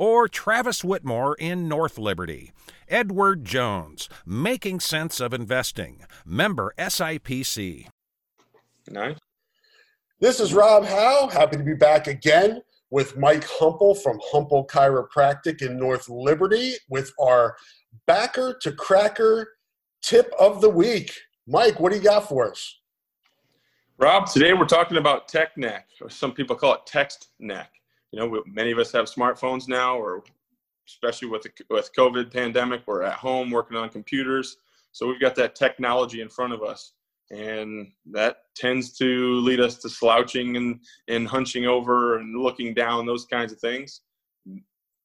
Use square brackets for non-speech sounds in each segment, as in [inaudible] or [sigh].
or or Travis Whitmore in North Liberty. Edward Jones, Making Sense of Investing, member SIPC. Nice. This is Rob Howe. Happy to be back again with Mike Humpal from Humpal Chiropractic in North Liberty with our backer to cracker tip of the week. Mike, what do you got for us? Rob, today we're talking about tech neck, or some people call it text neck you know, many of us have smartphones now, or especially with the with COVID pandemic, we're at home working on computers, so we've got that technology in front of us, and that tends to lead us to slouching and and hunching over and looking down, those kinds of things.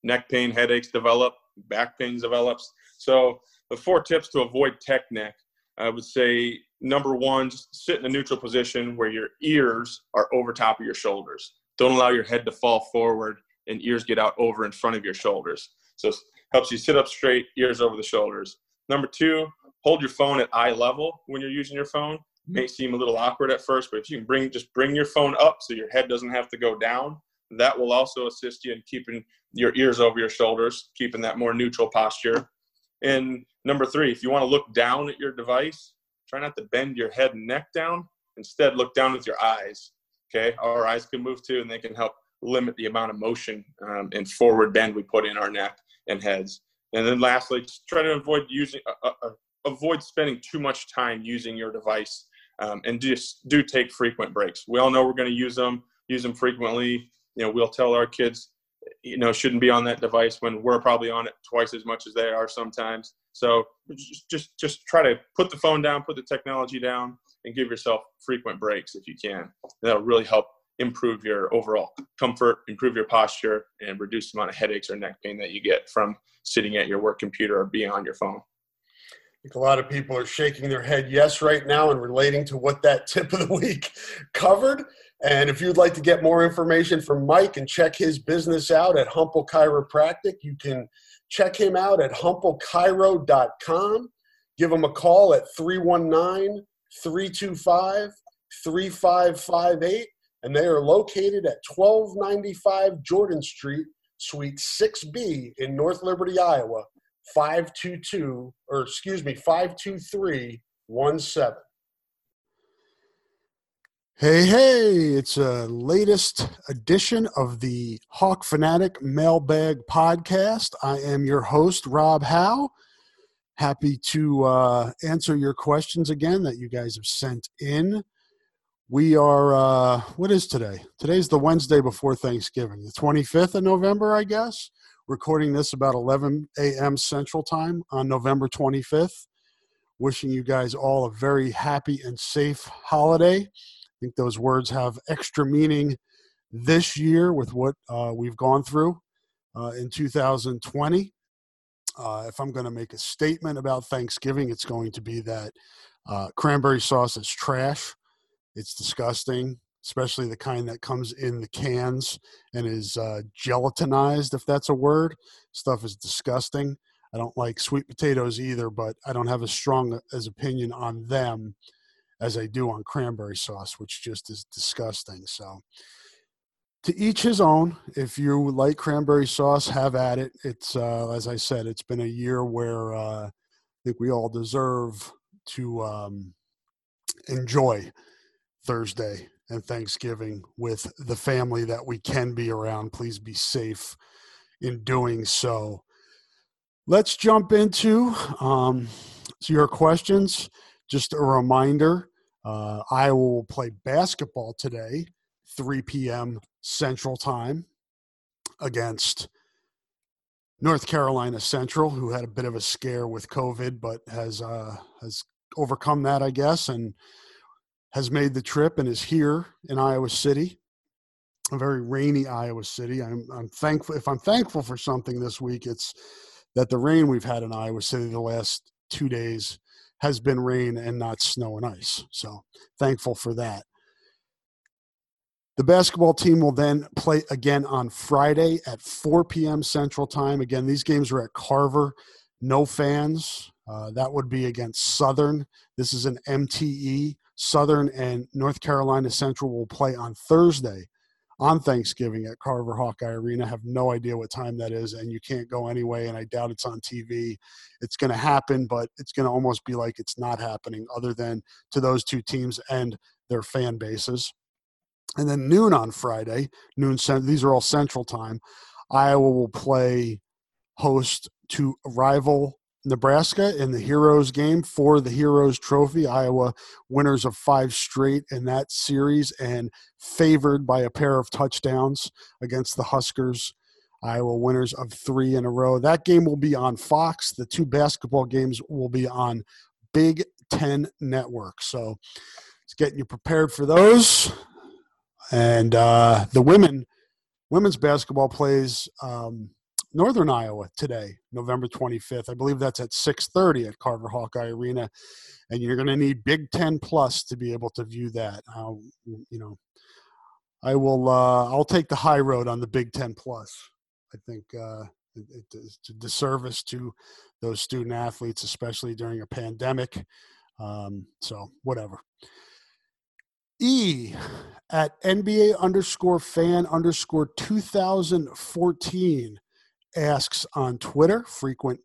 Neck pain, headaches develop, back pain develops. So the four tips to avoid tech neck, I would say number one, just sit in a neutral position where your ears are over top of your shoulders. Don't allow your head to fall forward and ears get out over in front of your shoulders. So helps you sit up straight, ears over the shoulders. Number two, hold your phone at eye level when you're using your phone. It may seem a little awkward at first, but if you can bring just bring your phone up so your head doesn't have to go down, that will also assist you in keeping your ears over your shoulders, keeping that more neutral posture. And number three, if you want to look down at your device, try not to bend your head and neck down. Instead, look down with your eyes. Okay, our eyes can move too, and they can help limit the amount of motion um, and forward bend we put in our neck and heads. And then lastly, just try to avoid using uh, uh, uh, avoid spending too much time using your device, um, and just do take frequent breaks. We all know we're going to use them, use them frequently. You know, we'll tell our kids, you know, shouldn't be on that device when we're probably on it twice as much as they are sometimes. So just just just try to put the phone down, put the technology down, and give yourself frequent breaks if you can. That'll really help improve your overall comfort, improve your posture, and reduce the amount of headaches or neck pain that you get from sitting at your work computer or being on your phone. A lot of people are shaking their head yes right now and relating to what that [laughs] tip of the week covered. And if you'd like to get more information from Mike and check his business out at Humpal Chiropractic, you can check him out at humpalchiro.com. Give him a call at 319 325 3558. And they are located at 1295 Jordan Street, Suite 6B in North Liberty, Iowa, 522, or excuse me, 52317. Hey, hey, it's a latest edition of the Hawk Fanatic Mailbag Podcast. I am your host, Rob Howe happy to uh, answer your questions again that you guys have sent in. We are, uh, what is today? Today's the Wednesday before Thanksgiving, the 25th of November, I guess. Recording this about 11 a.m. Central Time on November 25th. Wishing you guys all a very happy and safe holiday. I think those words have extra meaning this year with what uh, we've gone through uh, in 2020. Uh, if I'm going to make a statement about Thanksgiving, it's going to be that uh, cranberry sauce is trash. It's disgusting, especially the kind that comes in the cans and is uh, gelatinized, if that's a word. Stuff is disgusting. I don't like sweet potatoes either, but I don't have as strong as opinion on them as I do on cranberry sauce, which just is disgusting. So to each his own. If you like cranberry sauce, have at it. It's uh, as I said, it's been a year where uh, I think we all deserve to um, enjoy Thursday and Thanksgiving with the family that we can be around. Please be safe in doing so. Let's jump into um, your questions. Just a reminder uh, I will play basketball today, 3 p.m. Central Time against North Carolina Central, who had a bit of a scare with COVID, but has uh, has overcome that, I guess, and has made the trip and is here in Iowa City, a very rainy Iowa City. I'm, I'm thankful. If I'm thankful for something this week, it's that the rain we've had in Iowa City the last two days has been rain and not snow and ice. So thankful for that. The basketball team will then play again on Friday at 4 p.m. Central Time. Again, these games are at Carver. No fans. Uh, that would be against Southern. This is an MTE. Southern and North Carolina Central will play on Thursday on Thanksgiving at Carver Hawkeye Arena. I Have no idea what time that is, and you can't go anyway. And I doubt it's on TV. It's going to happen, but it's going to almost be like it's not happening, other than to those two teams and their fan bases. And then noon on Friday, noon. These are all Central Time. Iowa will play host to rival Nebraska in the Heroes game for the Heroes Trophy. Iowa winners of five straight in that series and favored by a pair of touchdowns against the Huskers. Iowa winners of three in a row. That game will be on Fox. The two basketball games will be on Big Ten Network. So it's getting you prepared for those. And uh, the women, women's basketball plays um, Northern Iowa today, November 25th. I believe that's at 6:30 at Carver Hawkeye Arena, and you're going to need Big Ten Plus to be able to view that. Uh, you know, I will. Uh, I'll take the high road on the Big Ten Plus. I think uh, it, it's a disservice to those student athletes, especially during a pandemic. Um, so whatever. E at NBA underscore fan underscore 2014 asks on Twitter, frequent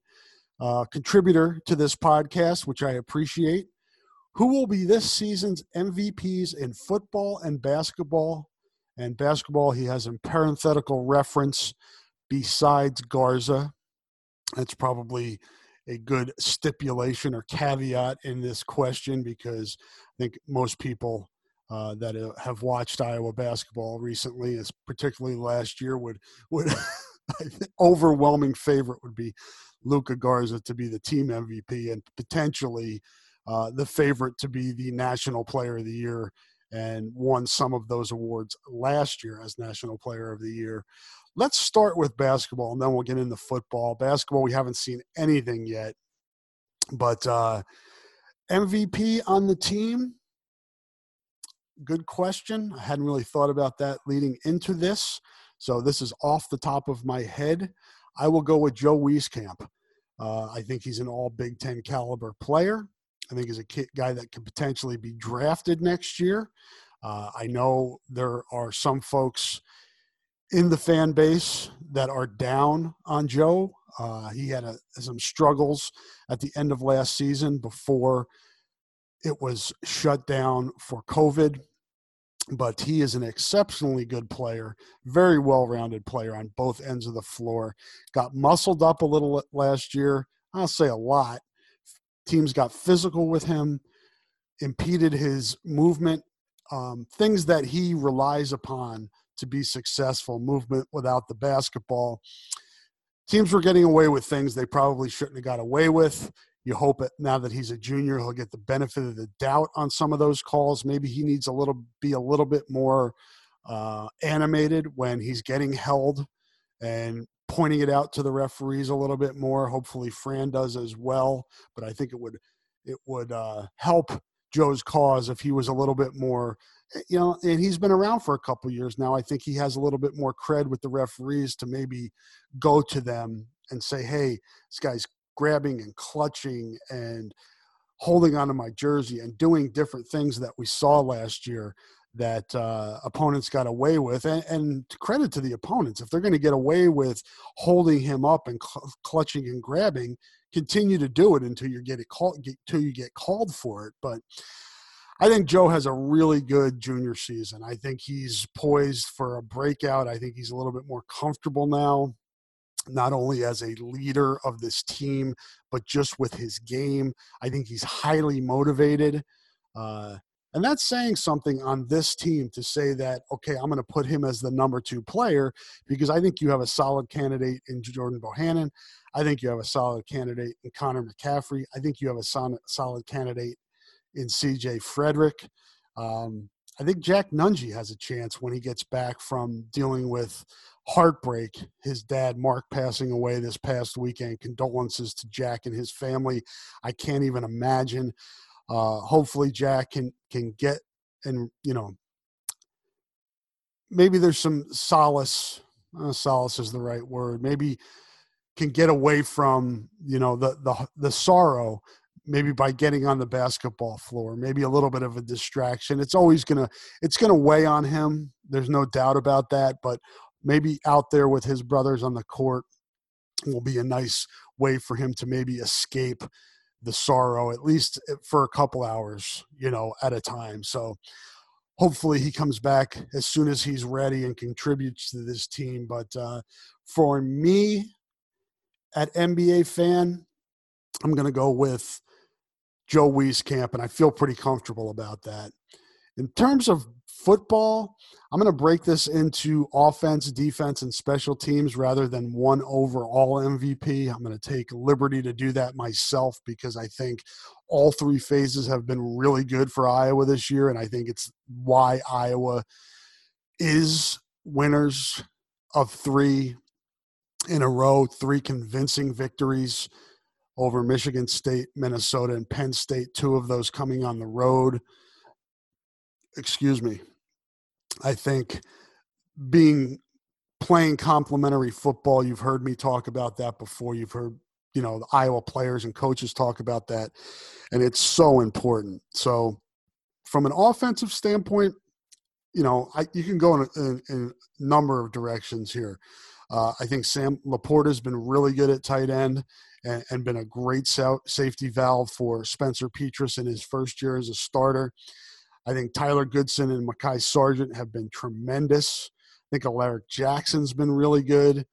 uh, contributor to this podcast, which I appreciate. Who will be this season's MVPs in football and basketball? And basketball, he has a parenthetical reference besides Garza. That's probably a good stipulation or caveat in this question because I think most people uh, that have watched Iowa basketball recently, as particularly last year, would would [laughs] overwhelming favorite would be Luka Garza to be the team MVP and potentially uh, the favorite to be the National Player of the Year and won some of those awards last year as National Player of the Year. Let's start with basketball and then we'll get into football. Basketball, we haven't seen anything yet, but uh, MVP on the team. Good question. I hadn't really thought about that leading into this. So this is off the top of my head. I will go with Joe Wieskamp. Uh, I think he's an all Big Ten caliber player. I think he's a guy that could potentially be drafted next year. Uh, I know there are some folks in the fan base that are down on Joe. Uh, he had a, some struggles at the end of last season before it was shut down for COVID but he is an exceptionally good player, very well rounded player on both ends of the floor. Got muscled up a little last year. I'll say a lot. Teams got physical with him, impeded his movement, um, things that he relies upon to be successful, movement without the basketball. Teams were getting away with things they probably shouldn't have got away with. You hope it now that he's a junior, he'll get the benefit of the doubt on some of those calls. Maybe he needs a little be a little bit more uh, animated when he's getting held and pointing it out to the referees a little bit more. Hopefully, Fran does as well. But I think it would it would uh, help Joe's cause if he was a little bit more, eh, you know. And he's been around for a couple years now. I think he has a little bit more cred with the referees to maybe go to them and say, "Hey, this guy's grabbing and clutching and holding onto my jersey and doing different things that we saw last year that uh, opponents got away with. And, and, credit to the opponents, if they're going to get away with holding him up and cl- clutching and grabbing, continue to do it until you get it get, until you get called for it. But I think Joe has a really good junior season. I think he's poised for a breakout. I think he's a little bit more comfortable now not only as a leader of this team, but just with his game. I think he's highly motivated. Uh, And that's saying something on this team to say that, okay, I'm going to put him as the number two player because I think you have a solid candidate in Jordan Bohannon. I think you have a solid candidate in Connor McCaffery. I think you have a solid candidate in CJ Fredrick. Um, I think Jack Nunge has a chance when he gets back from dealing with heartbreak. His dad, Mark, passing away this past weekend. Condolences to Jack and his family. I can't even imagine. Uh, hopefully, Jack can can get and you know maybe there's some solace. Uh, solace is the right word. Maybe can get away from you know the the the sorrow maybe by getting on the basketball floor maybe a little bit of a distraction it's always gonna it's gonna weigh on him there's no doubt about that but maybe out there with his brothers on the court will be a nice way for him to maybe escape the sorrow at least for a couple hours you know at a time. So hopefully he comes back as soon as he's ready and contributes to this team. But uh, for me at nba fan i'm going to go with joe wieskamp and i feel pretty comfortable about that. In terms of football, I'm going to break this into offense, defense, and special teams rather than one overall MVP. I'm going to take liberty to do that myself because I think all three phases have been really good for Iowa this year. And I think it's why Iowa is winners of three in a row, three convincing victories over Michigan State, Minnesota, and Penn State, two of those coming on the road excuse me, I think being playing complementary football, you've heard me talk about that before. You've heard, you know, the Iowa players and coaches talk about that, and it's so important. So, from an offensive standpoint, you know, I, you can go in a, in, in a number of directions here. Uh, I think Sam LaPorta has been really good at tight end and, and been a great safety valve for Spencer Petras in his first year as a starter. I think Tyler Goodson and Mekhi Sargent have been tremendous. I think Alaric Jackson's been really good.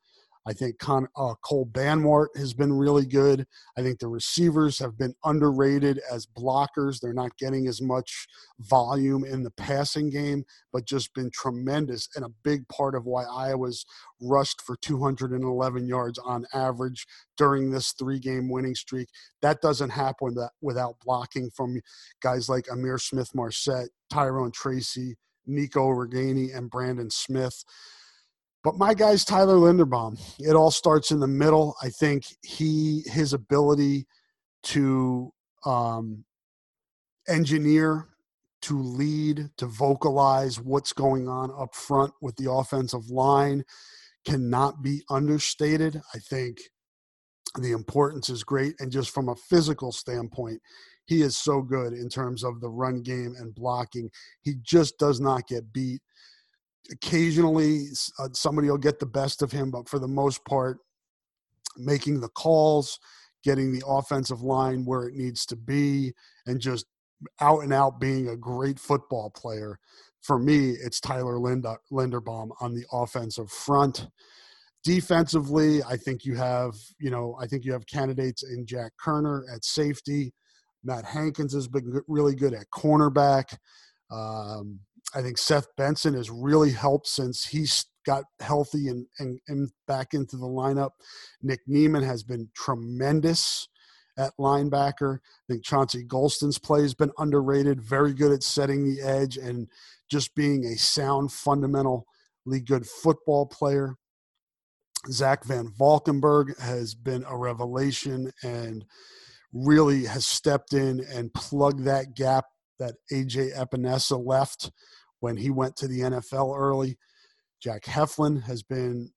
I think Con, uh, Cole Banwart has been really good. I think the receivers have been underrated as blockers. They're not getting as much volume in the passing game, but just been tremendous and a big part of why Iowa's rushed for 211 yards on average during this three game winning streak. That doesn't happen without blocking from guys like Ihmir Smith-Marsette, Tyrone Tracy, Nico Ragaini, and Brandon Smith. But my guy's Tyler Linderbaum. It all starts in the middle. I think he his ability to um, engineer, to lead, to vocalize what's going on up front with the offensive line cannot be understated. I think the importance is great. And just from a physical standpoint, he is so good in terms of the run game and blocking. He just does not get beat occasionally uh, somebody will get the best of him, but for the most part, making the calls, getting the offensive line where it needs to be, and just out and out being a great football player. For me, it's Tyler Linderbaum on the offensive front. Defensively, I think you have, you know, I think you have candidates in Jack Koerner at safety. Matt Hankins has been really good at cornerback. Um, I think Seth Benson has really helped since he's got healthy and, and, and back into the lineup. Nick Niemann has been tremendous at linebacker. I think Chauncey Golston's play has been underrated, very good at setting the edge and just being a sound, fundamentally good football player. Zach VanValkenburg has been a revelation and really has stepped in and plugged that gap that AJ Epenesa left when he went to the NFL early. Jack Heflin has been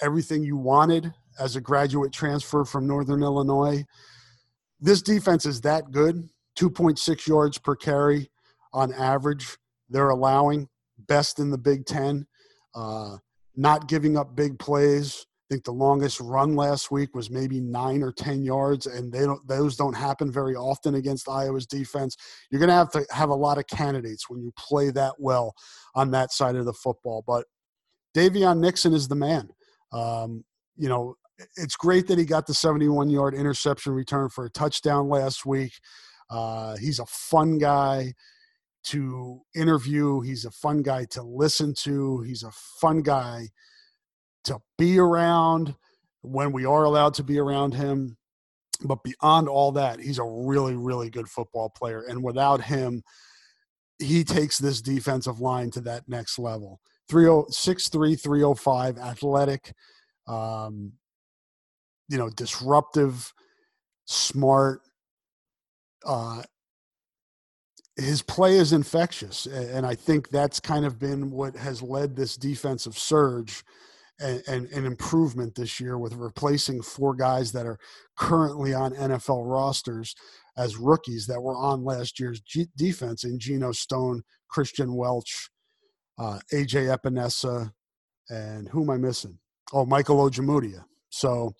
everything you wanted as a graduate transfer from Northern Illinois. This defense is that good 2.6 yards per carry on average. They're allowing best in the Big Ten, uh, not giving up big plays. Think the longest run last week was maybe nine or ten yards, and they don't; those don't happen very often against Iowa's defense. You're going to have to have a lot of candidates when you play that well on that side of the football. But Daviyon Nixon is the man. Um, you know, it's great that he got the 71 yard interception return for a touchdown last week. Uh, he's a fun guy. to interview. He's a fun guy to listen to. He's a fun guy to be around when we are allowed to be around him. But beyond all that, he's a really, really good football player. And without him, he takes this defensive line to that next level. 6'3, 305, athletic, um, you know, disruptive, smart. Uh, his play is infectious. And I think that's kind of been what has led this defensive surge and, and, improvement this year with replacing four guys that are currently on NFL rosters as rookies that were on last year's G- defense in Geno Stone, Christian Welch, uh, AJ Epenesa, and who am I missing? Oh, Michael Ojemudia. So,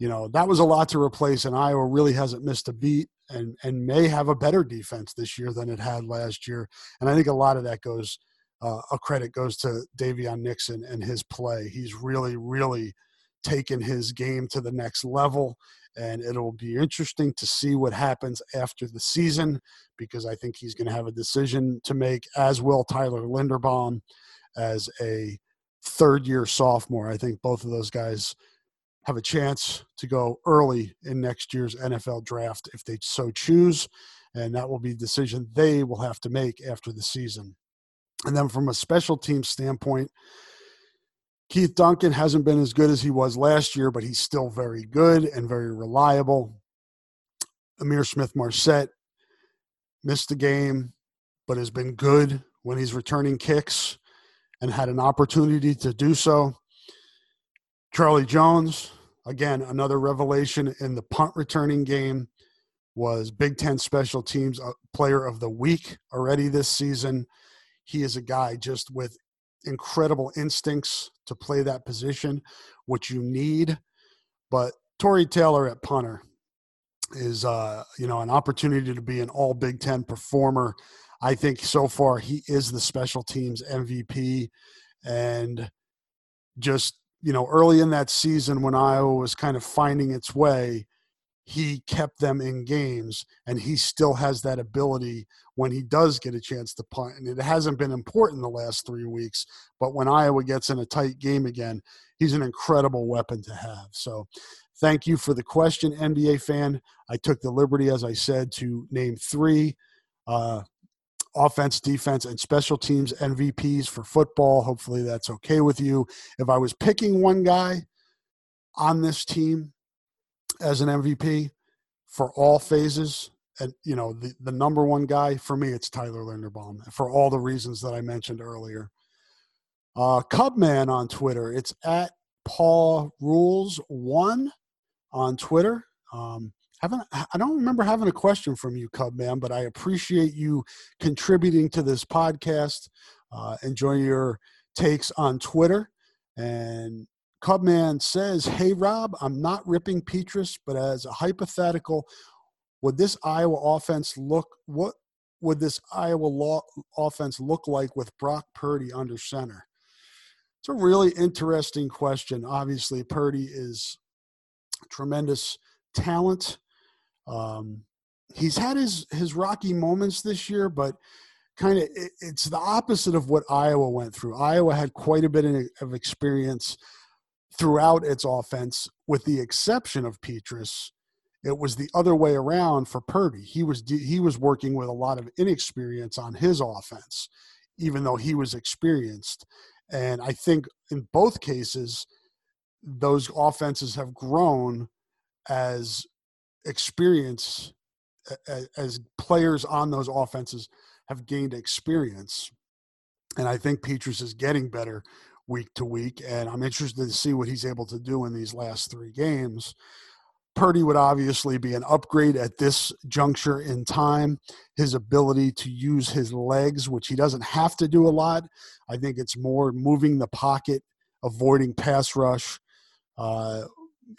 you know, that was a lot to replace, and Iowa really hasn't missed a beat and, and may have a better defense this year than it had last year. And I think a lot of that goes – uh, a credit goes to Daviyon Nixon and his play. He's really, really taken his game to the next level. And it'll be interesting to see what happens after the season because I think he's going to have a decision to make, as will Tyler Linderbaum as a third year sophomore. I think both of those guys have a chance to go early in next year's NFL draft if they so choose. And that will be a decision they will have to make after the season. And then from a special team standpoint, Keith Duncan hasn't been as good as he was last year, but he's still very good and very reliable. Ihmir Smith-Marsette missed the game, but has been good when he's returning kicks and had an opportunity to do so. Charlie Jones, again, another revelation in the punt returning game, was Big Ten Special Teams uh, Player of the Week already this season. He is a guy just with incredible instincts to play that position, which you need. But Tory Taylor at punter is, uh, you know, an opportunity to be an all Big Ten performer. I think so far he is the special teams MVP. And just, you know, early in that season when Iowa was kind of finding its way, he kept them in games and he still has that ability when he does get a chance to punt and it hasn't been important the last three weeks but when iowa gets in a tight game again he's an incredible weapon to have. So thank you for the question nba fan. I took the liberty as i said to name three uh, offense defense and special teams mvps for football. Hopefully that's okay with you. If i was picking one guy on this team as an MVP for all phases. And you know, the, the number one guy for me, it's Tyler Linderbaum for all the reasons that I mentioned earlier. Uh, Cubman on Twitter, it's at Paul Rules One on Twitter. Um, haven't I don't remember having a question from you, Cubman, but I appreciate you contributing to this podcast. Uh, enjoy your takes on Twitter, and Cubman says, Hey, Rob, I'm not ripping Petras, but as a hypothetical, would this Iowa offense look, what would this Iowa law, offense look like with Brock Purdy under center? It's a really interesting question. Obviously, Purdy is tremendous talent. Um, he's had his his rocky moments this year, but kind of it, it's the opposite of what Iowa went through. Iowa had quite a bit of experience throughout its offense, with the exception of Petras. It was the other way around for Purdy. He was he was working with a lot of inexperience on his offense, even though he was experienced. And I think in both cases, those offenses have grown as experience as players on those offenses have gained experience. And I think Petras is getting better week to week, and I'm interested to see what he's able to do in these last three games. Purdy would obviously be an upgrade at this juncture in time. His ability to use his legs, which he doesn't have to do a lot. I think it's more moving the pocket, avoiding pass rush, uh,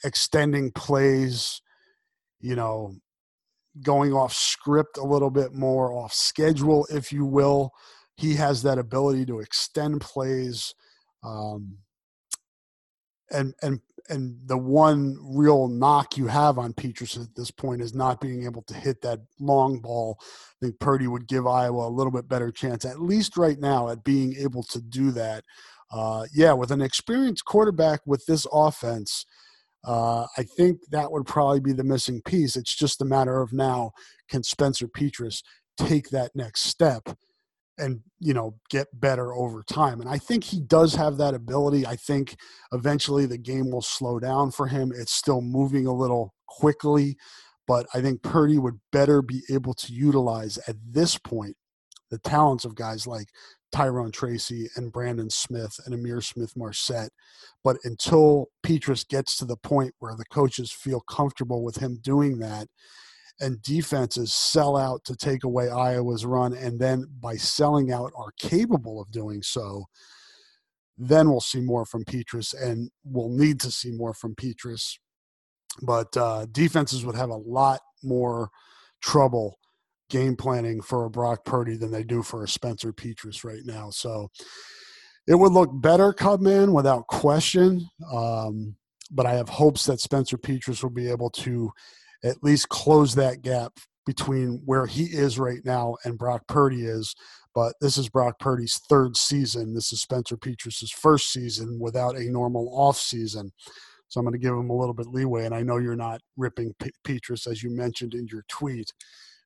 extending plays, you know, going off script a little bit more, off schedule, if you will. He has that ability to extend plays um, and and and the one real knock you have on Petras at this point is not being able to hit that long ball. I think Purdy would give Iowa a little bit better chance, at least right now, at being able to do that. Uh, yeah, with an experienced quarterback with this offense, uh, I think that would probably be the missing piece. It's just a matter of now can Spencer Petras take that next step and you know get better over time and i think he does have that ability i think eventually the game will slow down for him it's still moving a little quickly but i think purdy would better be able to utilize at this point the talents of guys like Tyrone Tracy and Brandon Smith and Ihmir Smith-Marsette. But until Petras gets to the point where the coaches feel comfortable with him doing that, and defenses sell out to take away Iowa's run, and then by selling out are capable of doing so, then we'll see more from Petras, and we'll need to see more from Petras. But uh, defenses would have a lot more trouble game planning for a Brock Purdy than they do for a Spencer Petras right now. So it would look better, Cubman, without question. Um, but I have hopes that Spencer Petras will be able to at least close that gap between where he is right now and Brock Purdy is. But this is Brock Purdy's third season. This is Spencer Petras's first season without a normal off season. So I'm going to give him a little bit leeway. And I know you're not ripping P- Petras as you mentioned in your tweet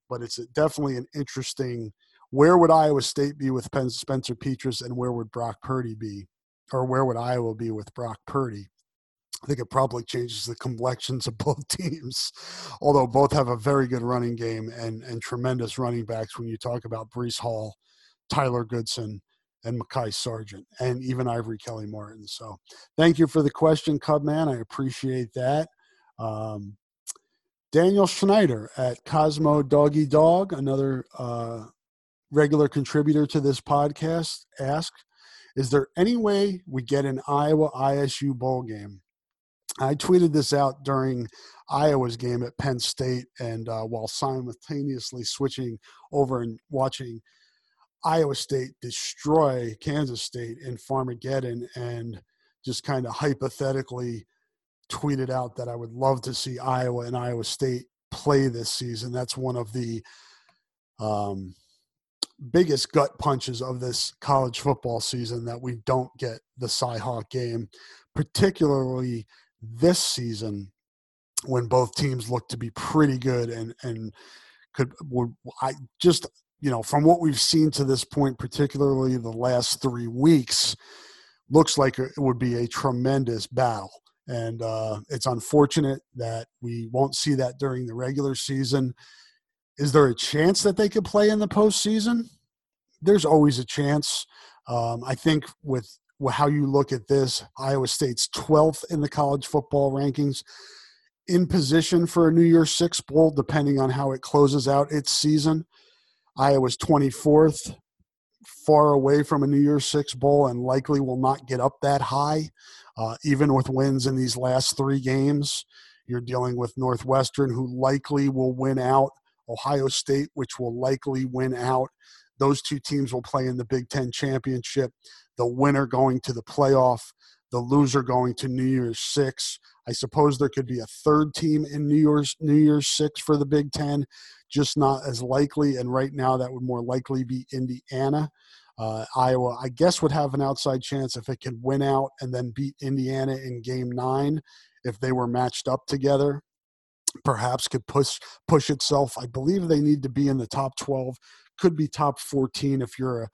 but it's definitely an interesting. Where would Iowa State be with Spencer Petras, and where would Brock Purdy be, or where would Iowa be with Brock Purdy? I think it probably changes the complexions of [laughs] both teams, although both have a very good running game and and tremendous running backs. When you talk about Breece Hall, Tyler Goodson, and Mekhi Sargent, and even Ivory Kelly Martin. So, thank you for the question, Cubman. I appreciate that. Um, Daniel Schneider at Cosmo Doggy Dog, another uh, regular contributor to this podcast, asked, "Is there any way we get an Iowa ISU bowl game?" I tweeted this out during Iowa's game at Penn State, and uh, while simultaneously switching over and watching Iowa State destroy Kansas State in Farmageddon, and just kind of hypothetically tweeted out that I would love to see Iowa and Iowa State play this season. That's one of the um, biggest gut punches of this college football season that we don't get the Cyhawk game, particularly this season when both teams look to be pretty good and and could would I just you know from what we've seen to this point, particularly the last three weeks, looks like it would be a tremendous battle. And uh, it's unfortunate that we won't see that during the regular season. Is there a chance that they could play in the postseason? There's always a chance. Um, I think with how you look at this, Iowa State's 12th in the college football rankings, in position for a New Year's Six Bowl, depending on how it closes out its season. Iowa's 24th, far away from a New Year's Six Bowl, and likely will not get up that high. Uh, even with wins in these last three games, you're dealing with Northwestern, who likely will win out, Ohio State, which will likely win out. Those two teams will play in the Big Ten championship. The winner going to the playoff, the loser going to New Year's Six. I suppose there could be a third team in New Year's New Year's Six for the Big Ten, just not as likely. And right now, that would more likely be Indiana. Uh, Iowa, I guess, would have an outside chance if it could win out and then beat Indiana in Game Nine if they were matched up together. Perhaps could push push itself. I believe they need to be in the top twelve. Could be top fourteen if you're a.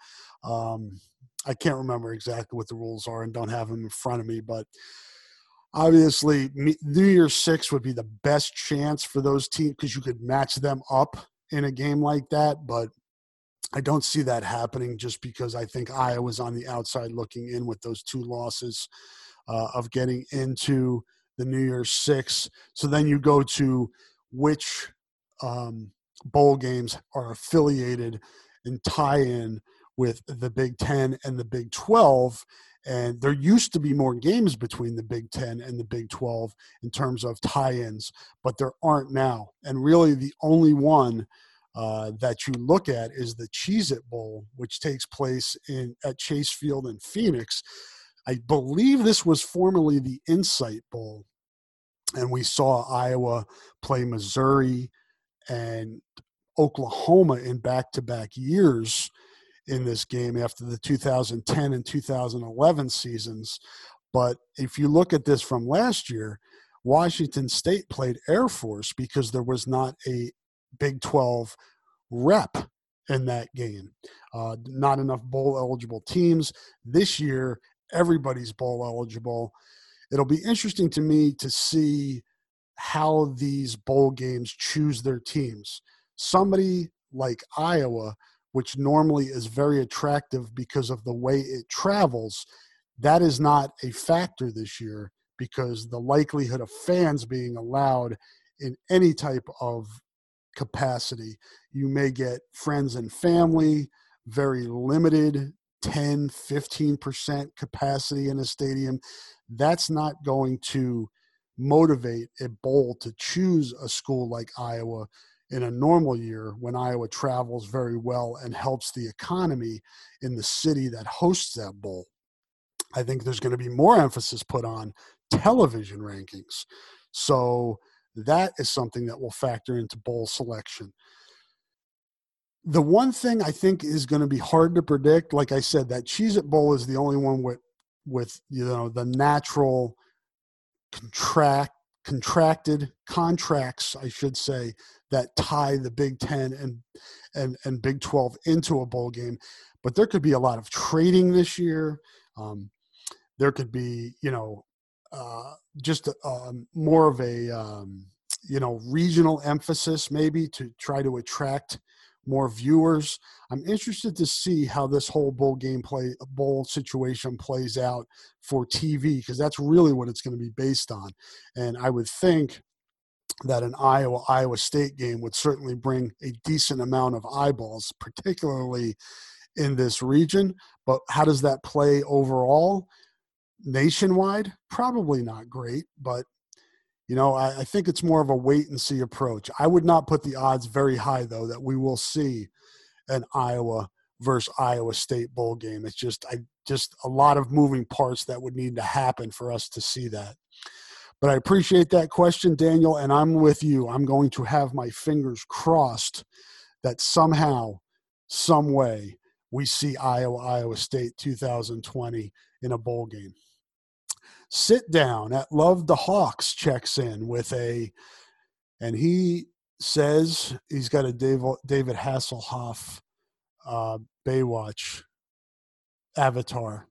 Um, I can't remember exactly what the rules are and don't have them in front of me, but obviously New Year's Six would be the best chance for those teams because you could match them up in a game like that. But I don't see that happening just because I think Iowa's on the outside looking in with those two losses uh, of getting into the New Year's Six. So then you go to which um, bowl games are affiliated and tie in with the Big Ten and the Big 12. And there used to be more games between the Big Ten and the Big 12 in terms of tie ins, but there aren't now. And really, the only one uh, that you look at is the Cheez It Bowl, which takes place in at Chase Field in Phoenix. I believe this was formerly the Insight Bowl, and we saw Iowa play Missouri and Oklahoma in back to back years in this game after the 2010 and 2011 seasons. But if you look at this from last year, Washington State played Air Force because there was not a Big 12 rep in that game. Uh, not enough bowl eligible teams. This year, everybody's bowl eligible. It'll be interesting to me to see how these bowl games choose their teams. Somebody like Iowa, which normally is very attractive because of the way it travels, that is not a factor this year because the likelihood of fans being allowed in any type of capacity. You may get friends and family, very limited 10, 15% capacity in a stadium. That's not going to motivate a bowl to choose a school like Iowa in a normal year when Iowa travels very well and helps the economy in the city that hosts that bowl. I think there's going to be more emphasis put on television rankings. So that is something that will factor into bowl selection. The one thing I think is going to be hard to predict, like I said, that Cheez It Bowl is the only one with with you know the natural contract contracted contracts, I should say, that tie the Big Ten and and and Big Twelve into a bowl game. But there could be a lot of trading this year. Um, there could be, you know, uh, just um, more of a um, you know regional emphasis maybe to try to attract more viewers. I'm interested to see how this whole bowl game play bowl situation plays out for TV because that's really what it's going to be based on. And I would think that an Iowa Iowa State game would certainly bring a decent amount of eyeballs, particularly in this region. But how does that play overall? nationwide, probably not great, but you know, I, I, think it's more of a wait and see approach. I would not put the odds very high though that we will see an Iowa versus Iowa State bowl game. It's just I just a lot of moving parts that would need to happen for us to see that. But I appreciate that question, Daniel, and I'm with you. I'm going to have my fingers crossed that somehow, some way, we see Iowa Iowa State 2020 in a bowl game sit down at Love the Hawks checks in with a, and he says he's got a David, Hasselhoff uh, Baywatch avatar.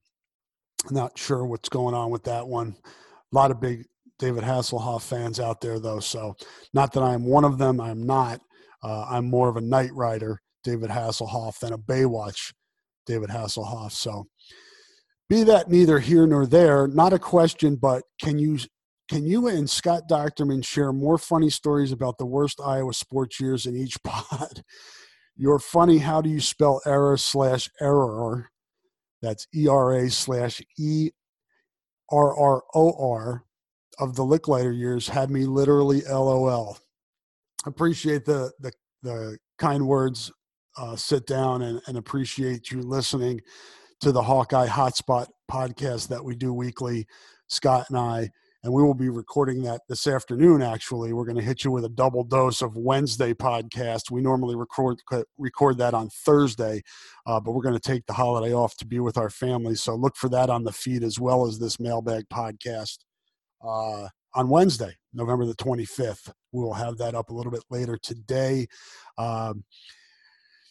Not sure what's going on with that one. A lot of big David Hasselhoff fans out there, though. So, not that I'm one of them. I'm not. Uh, I'm more of a Knight Rider, David Hasselhoff, than a Baywatch, David Hasselhoff. So, be that neither here nor there, not a question, but can you can you and Scott Dochterman share more funny stories about the worst Iowa sports years in each [laughs] pod? You're funny. How do you spell error slash error? That's E R A slash E R R O R of the Lickliter years had me literally LOL. Appreciate the the, the kind words. Uh, sit down and, and appreciate you listening to the Hawkeye Hotspot podcast that we do weekly, Scott and I. And we will be recording that this afternoon, actually. We're going to hit you with a double dose of Wednesday podcast. We normally record, record that on Thursday, uh, but we're going to take the holiday off to be with our family. So look for that on the feed as well as this mailbag podcast uh, on Wednesday, November the 25th. We will have that up a little bit later today. Um,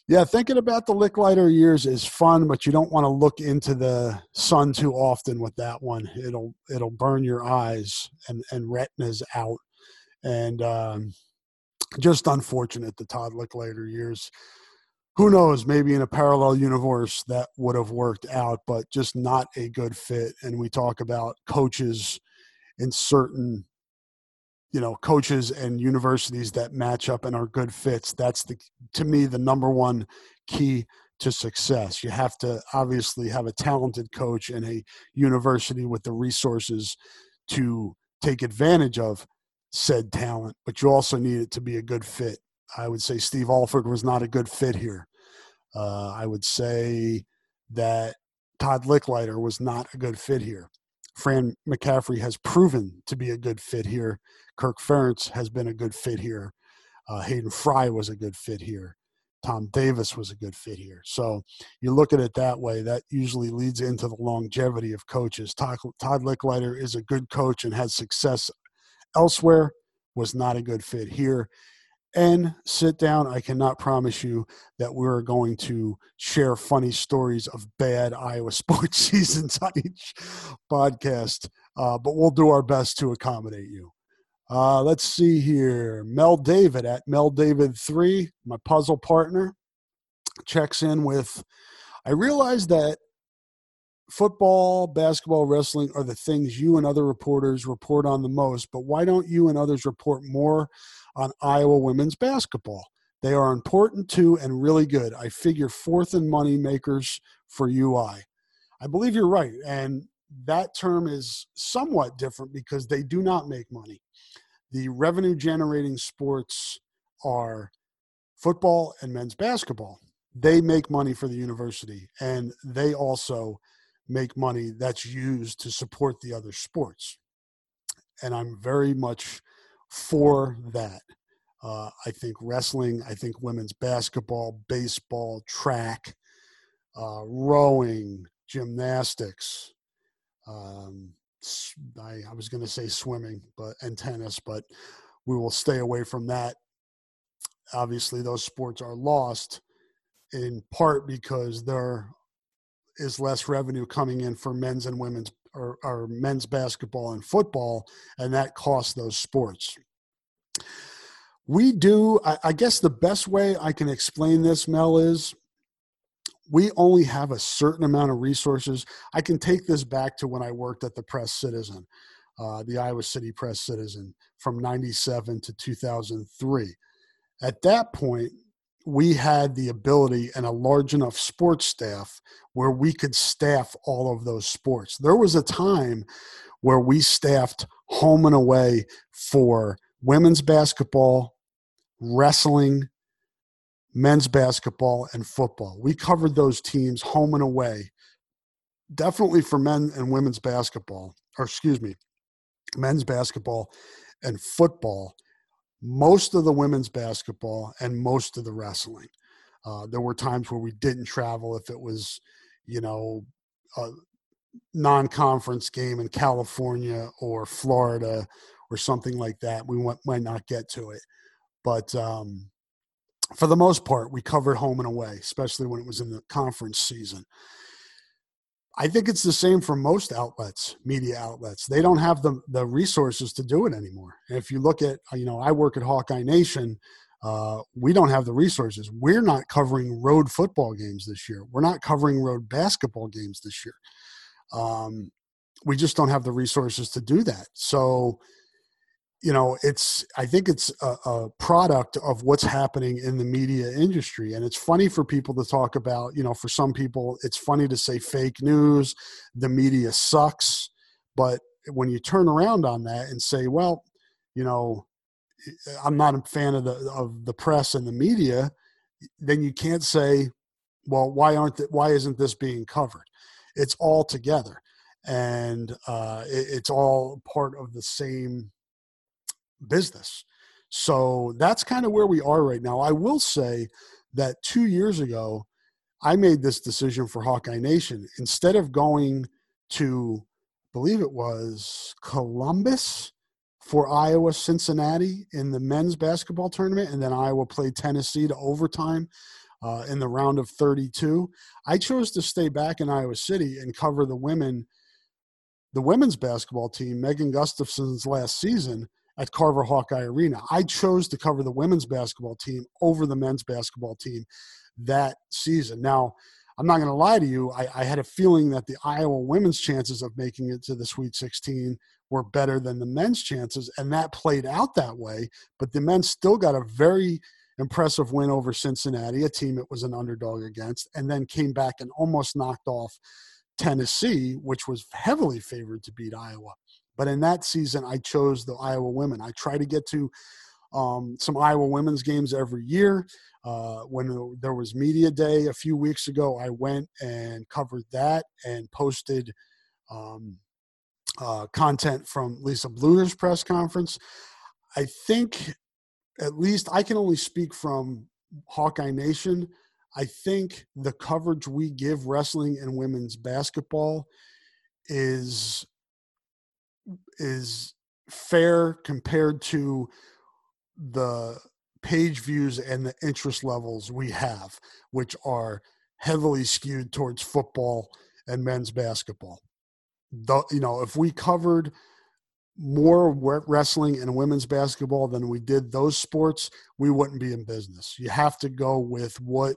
yeah, thinking about the Lickliter years is fun, but you don't want to look into the sun too often with that one. It'll it'll burn your eyes and and retinas out, and um, just unfortunate the Todd Lickliter years. Who knows? Maybe in a parallel universe that would have worked out, but just not a good fit. And we talk about coaches in certain you know coaches and universities that match up and are good fits that's the to me the number one key to success. You have to obviously have a talented coach and a university with the resources to take advantage of said talent but you also need it to be a good fit. I would say steve alford was not a good fit here. Uh, i would say that Todd Lickliter was not a good fit here. Fran McCaffery has proven to be a good fit here. Kirk Ferentz has been a good fit here. Uh, Hayden Fry was a good fit here. Tom Davis was a good fit here. So you look at it that way, that usually leads into the longevity of coaches. Todd, Todd Lickliter is a good coach and had success elsewhere, was not a good fit here. And sit down, I cannot promise you that we're going to share funny stories of bad Iowa [laughs] sports seasons on each podcast, uh, but we'll do our best to accommodate you. Uh, let's see here. Mel David at Mel David three, my puzzle partner, checks in with. I realize that football, basketball, wrestling are the things you and other reporters report on the most. But why don't you and others report more on Iowa women's basketball? They are important too and really good. I figure fourth in money makers for UI. I believe you're right, and that term is somewhat different because they do not make money the revenue generating sports are football and men's basketball. They make money for the university and they also make money that's used to support the other sports. And I'm very much for that. Uh, I think wrestling, I think women's basketball, baseball, track, uh, rowing, gymnastics, um, I, I was going to say swimming, but and tennis, but we will stay away from that. Obviously, those sports are lost in part because there is less revenue coming in for men's and women's or, or men's basketball and football, and that costs those sports. We do, I, I guess the best way I can explain this, Mel, is we only have a certain amount of resources. I can take this back to when I worked at the Press Citizen, uh, the Iowa City Press Citizen from 97 to 2003. At that point, we had the ability and a large enough sports staff where we could staff all of those sports. There was a time where we staffed home and away for women's basketball, wrestling, men's basketball, and football. We covered those teams home and away. Definitely for men and women's basketball, or excuse me, men's basketball and football, most of the women's basketball and most of the wrestling. Uh, there were times where we didn't travel if it was, you know, a non-conference game in California or Florida or something like that. We went, might not get to it, but um, for the most part, we covered home and away, especially when it was in the conference season. I think it's the same for most outlets, media outlets. They don't have the the resources to do it anymore. And if you look at, you know, I work at Hawkeye Nation. Uh, we don't have the resources. We're not covering road football games this year. We're not covering road basketball games this year. Um, we just don't have the resources to do that. So you know it's i think it's a, a, product of what's happening in the media industry and it's funny for people to talk about you know for some people it's funny to say fake news the media sucks but when you turn around on that and say well you know i'm not a fan of the of the press and the media then you can't say well why aren't the, why isn't this being covered? It's all together and uh, it, it's all part of the same business. So that's kind of where we are right now. I will say that two years ago, I made this decision for Hawkeye Nation. Instead of going to, I believe it was Columbus for Iowa Cincinnati in the men's basketball tournament, and then Iowa played Tennessee to overtime uh, in the round of 32. I chose to stay back in Iowa City and cover the women, the women's basketball team, Megan Gustafson's last season at Carver Hawkeye Arena. I chose to cover the women's basketball team over the men's basketball team that season. Now, I'm not going to lie to you. I, I, had a feeling that the Iowa women's chances of making it to the Sweet 16 were better than the men's chances, and that played out that way. But the men still got a very impressive win over Cincinnati, a team it was an underdog against, and then came back and almost knocked off Tennessee, which was heavily favored to beat Iowa. But in that season, I chose the Iowa women. I try to get to um, some Iowa women's games every year. Uh, when there was media day a few weeks ago, I went and covered that and posted um, uh, content from Lisa Bluder's press conference. I think, at least, I can only speak from Hawkeye Nation. I think the coverage we give wrestling and women's basketball is is fair compared to the page views and the interest levels we have, which are heavily skewed towards football and men's basketball. The, you know, if we covered more wrestling and women's basketball than we did those sports, we wouldn't be in business. You have to go with what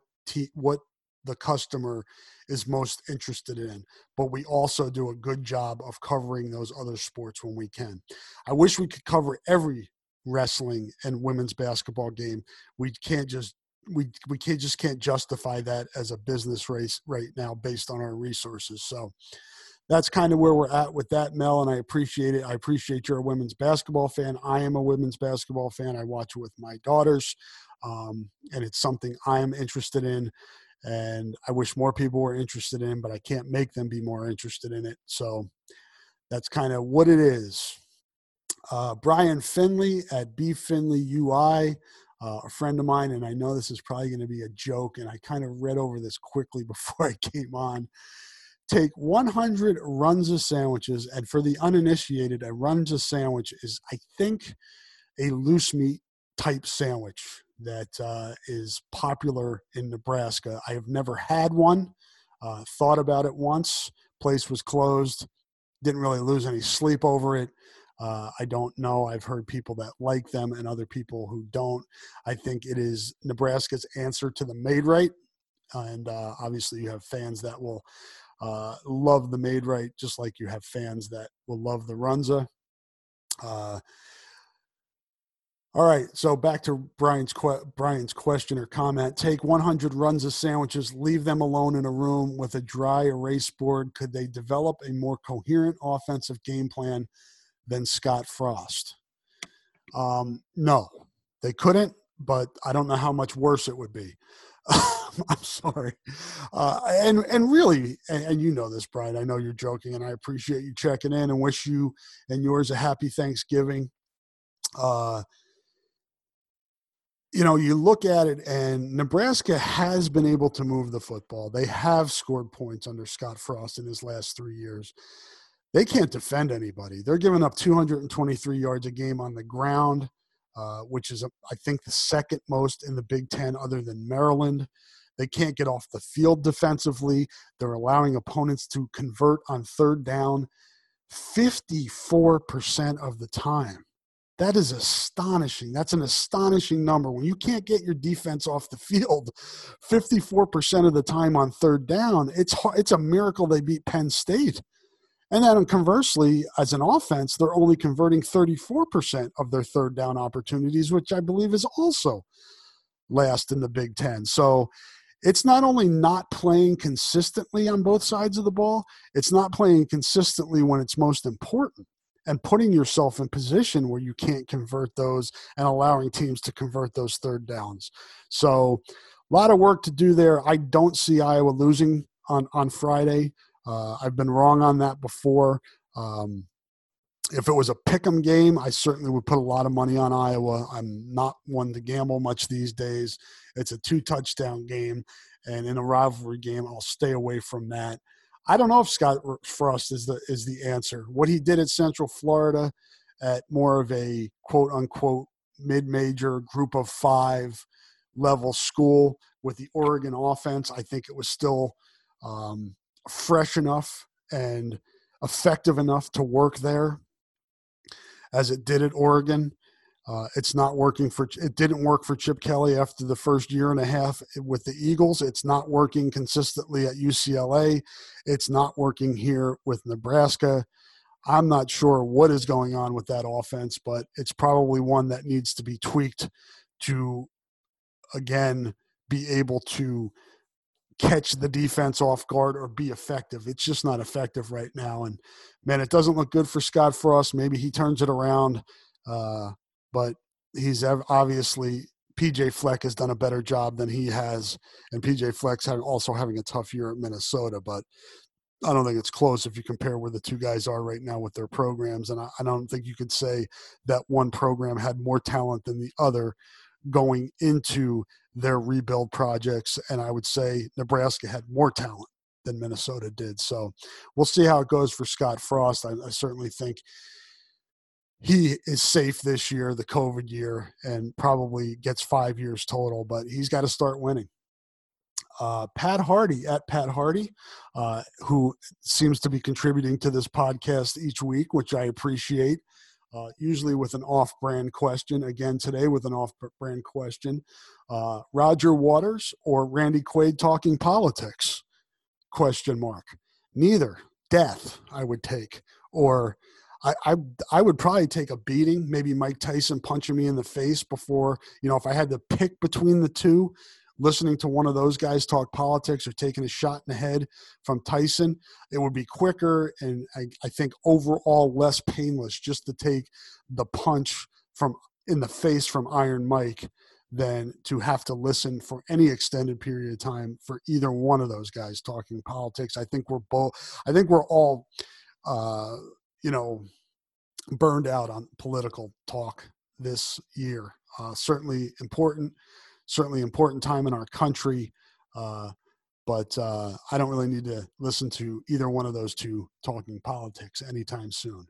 what the customer is most interested in. But we also do a good job of covering those other sports when we can. I wish we could cover every wrestling and women's basketball game. We can't just we we can't just can't justify that as a business race right now based on our resources. So that's kind of where we're at with that, Mel, and I appreciate it. I appreciate you're a women's basketball fan. I am a women's basketball fan. I watch it with my daughters, um, and it's something I am interested in. And I wish more people were interested in, but I can't make them be more interested in it. So that's kind of what it is. Uh, Brian Finley at B Finley UI, uh, a friend of mine, and I know this is probably going to be a joke, and I kind of read over this quickly [laughs] before I came on. Take 100 Runza sandwiches, and for the uninitiated, a Runza sandwich is, I think, a loose meat type sandwich that uh, is popular in Nebraska. I have never had one. Uh, thought about it once. Place was closed. Didn't really lose any sleep over it. Uh, I don't know. I've heard people that like them and other people who don't. I think it is Nebraska's answer to the Maid-Rite, and uh, obviously you have fans that will uh, love the Maid-Rite, just like you have fans that will love the Runza. All right, so back to Brian's que- Brian's question or comment. Take 100 Runza sandwiches, leave them alone in a room with a dry erase board. Could they develop a more coherent offensive game plan than Scott Frost? Um, no, they couldn't, but I don't know how much worse it would be. [laughs] I'm sorry, uh, and and really, and, and, you know this, Brian. I know you're joking, and I appreciate you checking in, and wish you and yours a happy Thanksgiving. Uh, you know, you look at it, and Nebraska has been able to move the football. They have scored points under Scott Frost in his last three years they can't defend anybody. They're giving up 223 yards a game on the ground, uh, which is, I think, the second most in the Big Ten, other than Maryland. They can't get off the field defensively. They're allowing opponents to convert on third down 54% of the time. That is astonishing. That's an astonishing number. When you can't get your defense off the field [laughs] 54% of the time on third down, it's it's a miracle they beat Penn State. And then conversely, as an offense, they're only converting 34% of their third down opportunities, which I believe is also last in the Big Ten. So it's not only not playing consistently on both sides of the ball, it's not playing consistently when it's most important and putting yourself in position where you can't convert those and allowing teams to convert those third downs. So a lot of work to do there. I don't see Iowa losing on, on Friday. Uh, I've been wrong on that before. Um, if it was a pick 'em game, I certainly would put a lot of money on Iowa. I'm not one to gamble much these days. It's a two touchdown game, and in a rivalry game, I'll stay away from that. I don't know if Scott Frost is the is the answer. What he did at Central Florida, at more of a quote unquote mid major group of five level school with the Oregon offense, I think it was still um, fresh enough and effective enough to work there as it did at Oregon. Uh, it's not working for it didn't work for Chip Kelly after the first year and a half with the Eagles. It's not working consistently at UCLA. It's not working here with Nebraska. I'm not sure what is going on with that offense, but it's probably one that needs to be tweaked to again be able to catch the defense off guard or be effective. It's just not effective right now. And man, it doesn't look good for Scott Frost. Maybe he turns it around. Uh, but he's obviously PJ Fleck has done a better job than he has, and PJ Fleck's also having a tough year at Minnesota. But I don't think it's close if you compare where the two guys are right now with their programs. And I, don't think you could say that one program had more talent than the other going into their rebuild projects. And I would say Nebraska had more talent than Minnesota did. So we'll see how it goes for Scott Frost. I, I certainly think he is safe this year, the COVID year, and probably gets five years total, but he's got to start winning. Uh, Pat Hardy at Pat Hardy, uh, who seems to be contributing to this podcast each week, which I appreciate. Uh, usually with an off-brand question. Again today with an off-brand question. Uh, Roger Waters or Randy Quaid talking politics? Question mark. Neither. Death. I would take or I, I, would probably take a beating, maybe Mike Tyson punching me in the face before, you know, if I had to pick between the two, listening to one of those guys talk politics or taking a shot in the head from Tyson, it would be quicker and I, I think overall less painless just to take the punch from in the face from Iron Mike than to have to listen for any extended period of time for either one of those guys talking politics. I think we're both. I think we're all uh, you know, burned out on political talk this year. Uh, certainly important, certainly important time in our country. Uh, but uh, I don't really need to listen to either one of those two talking politics anytime soon.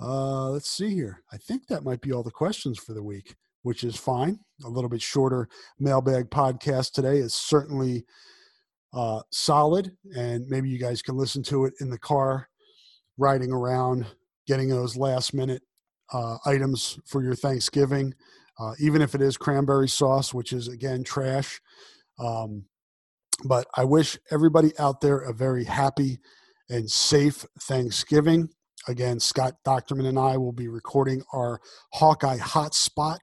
Uh, let's see here. I think that might be all the questions for the week, which is fine. A little bit shorter mailbag podcast today is certainly uh, solid, and maybe you guys can listen to it in the car riding around, getting those last minute uh, items for your Thanksgiving, uh, even if it is cranberry sauce, which is again trash. Um, but I wish everybody out there a very happy and safe Thanksgiving. Again, Scott Dochterman and I will be recording our Hawkeye Hotspot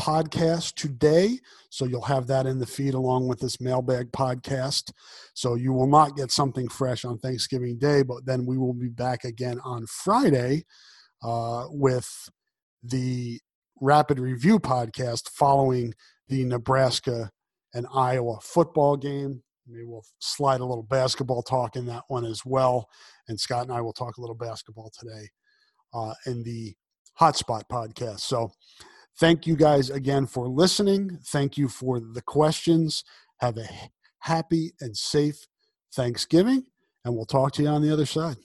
podcast today. So you'll have that in the feed along with this mailbag podcast. So you will not get something fresh on Thanksgiving Day, but then we will be back again on Friday uh, with the Rapid Review podcast following the Nebraska and Iowa football game. Maybe we'll slide a little basketball talk in that one as well. And Scott and I will talk a little basketball today uh, in the Hotspot podcast. So, Thank you guys again for listening. Thank you for the questions. Have a happy and safe Thanksgiving, and we'll talk to you on the other side.